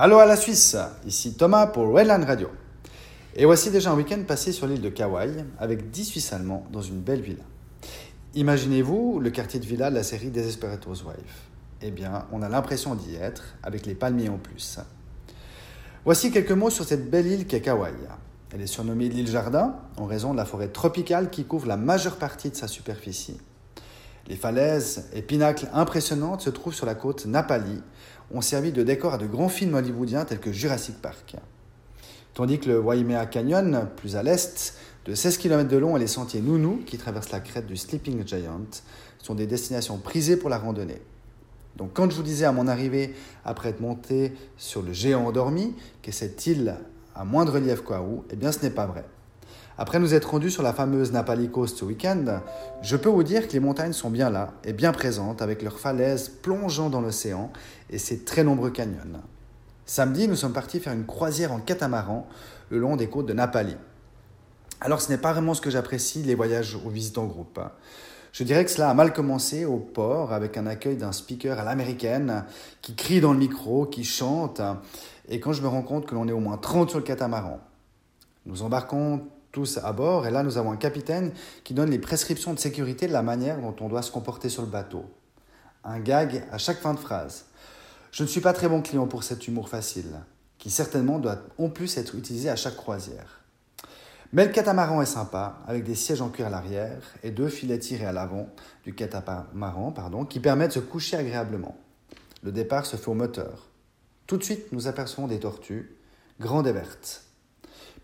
Allô à la Suisse, ici Thomas pour Redland Radio. Et voici déjà un week-end passé sur l'île de Kauai avec 10 Suisses allemands dans une belle villa. Imaginez-vous le quartier de villa de la série Desperate Housewives. Eh bien, on a l'impression d'y être, avec les palmiers en plus. Voici quelques mots sur cette belle île qu'est Kauai. Elle est surnommée l'île Jardin en raison de la forêt tropicale qui couvre la majeure partie de sa superficie. Les falaises et pinacles impressionnantes se trouvent sur la côte Napali, ont servi de décor à de grands films hollywoodiens tels que Jurassic Park. Tandis que le Waimea Canyon, plus à l'est, de 16 km de long et les sentiers Nounou, qui traversent la crête du Sleeping Giant, sont des destinations prisées pour la randonnée. Donc quand je vous disais à mon arrivée, après être monté sur le géant endormi, que cette île a moins de relief qu'Oahu, eh bien ce n'est pas vrai. Après nous être rendus sur la fameuse Napali Coast ce week-end, je peux vous dire que les montagnes sont bien là et bien présentes avec leurs falaises plongeant dans l'océan et ses très nombreux canyons. Samedi, nous sommes partis faire une croisière en catamaran le long des côtes de Napali. Alors ce n'est pas vraiment ce que j'apprécie, les voyages aux visites en groupe. Je dirais que cela a mal commencé au port avec un accueil d'un speaker à l'américaine qui crie dans le micro, qui chante, et quand je me rends compte que l'on est au moins 30 sur le catamaran. Nous embarquons à bord et là nous avons un capitaine qui donne les prescriptions de sécurité de la manière dont on doit se comporter sur le bateau. Un gag à chaque fin de phrase. Je ne suis pas très bon client pour cet humour facile, qui certainement doit en plus être utilisé à chaque croisière. Mais le catamaran est sympa, avec des sièges en cuir à l'arrière et deux filets tirés à l'avant du catamaran pardon, qui permettent de se coucher agréablement. Le départ se fait au moteur. Tout de suite, nous apercevons des tortues, grandes et vertes.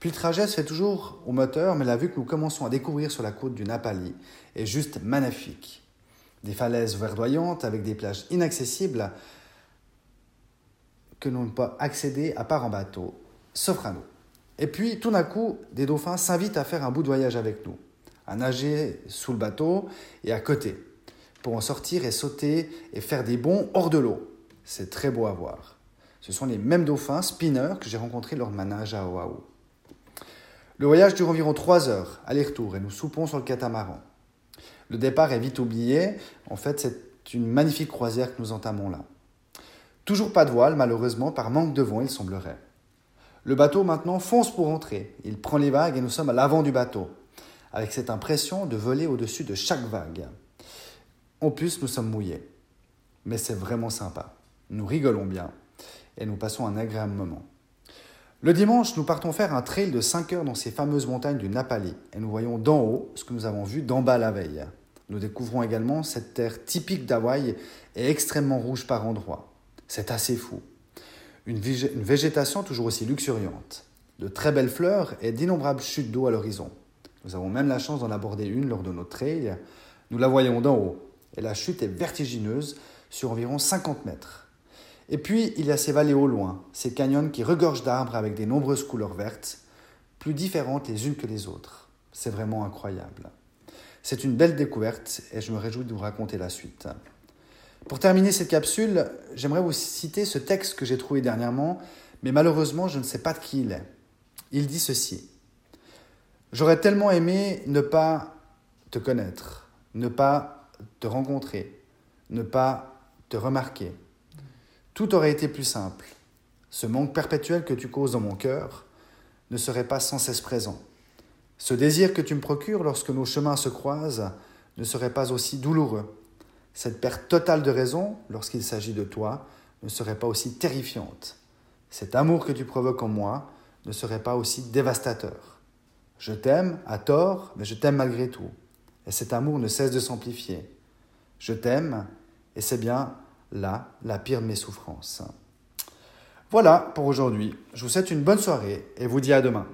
Puis le trajet se fait toujours au moteur, mais la vue que nous commençons à découvrir sur la côte du Napali est juste magnifique. Des falaises verdoyantes avec des plages inaccessibles que l'on ne peut accéder à part en bateau, sauf à nous. Et puis, tout d'un coup, des dauphins s'invitent à faire un bout de voyage avec nous, à nager sous le bateau et à côté, pour en sortir et sauter et faire des bonds hors de l'eau. C'est très beau à voir. Ce sont les mêmes dauphins spinners que j'ai rencontrés lors de ma nage à Oahu. Le voyage dure environ 3 heures, aller-retour, et nous soupons sur le catamaran. Le départ est vite oublié, en fait c'est une magnifique croisière que nous entamons là. Toujours pas de voile, malheureusement, par manque de vent, il semblerait. Le bateau maintenant fonce pour entrer. Il prend les vagues et nous sommes à l'avant du bateau, avec cette impression de voler au-dessus de chaque vague. En plus, nous sommes mouillés. Mais c'est vraiment sympa. Nous rigolons bien et nous passons un agréable moment. Le dimanche, nous partons faire un trail de 5 heures dans ces fameuses montagnes du Napali et nous voyons d'en haut ce que nous avons vu d'en bas la veille. Nous découvrons également cette terre typique d'Hawaï et extrêmement rouge par endroits. C'est assez fou. Une, végétation toujours aussi luxuriante, de très belles fleurs et d'innombrables chutes d'eau à l'horizon. Nous avons même la chance d'en aborder une lors de notre trail. Nous la voyons d'en haut et la chute est vertigineuse sur environ 50 mètres. Et puis, il y a ces vallées au loin, ces canyons qui regorgent d'arbres avec des nombreuses couleurs vertes, plus différentes les unes que les autres. C'est vraiment incroyable. C'est une belle découverte et je me réjouis de vous raconter la suite. Pour terminer cette capsule, j'aimerais vous citer ce texte que j'ai trouvé dernièrement, mais malheureusement, je ne sais pas de qui il est. Il dit ceci. J'aurais tellement aimé ne pas te connaître, ne pas te rencontrer, ne pas te remarquer tout aurait été plus simple. Ce manque perpétuel que tu causes dans mon cœur ne serait pas sans cesse présent. Ce désir que tu me procures lorsque nos chemins se croisent ne serait pas aussi douloureux. Cette perte totale de raison, lorsqu'il s'agit de toi, ne serait pas aussi terrifiante. Cet amour que tu provoques en moi ne serait pas aussi dévastateur. Je t'aime à tort, mais je t'aime malgré tout. Et cet amour ne cesse de s'amplifier. Je t'aime, et c'est bien là la pire de mes souffrances. Voilà pour aujourd'hui. Je vous souhaite une bonne soirée et vous dis à demain.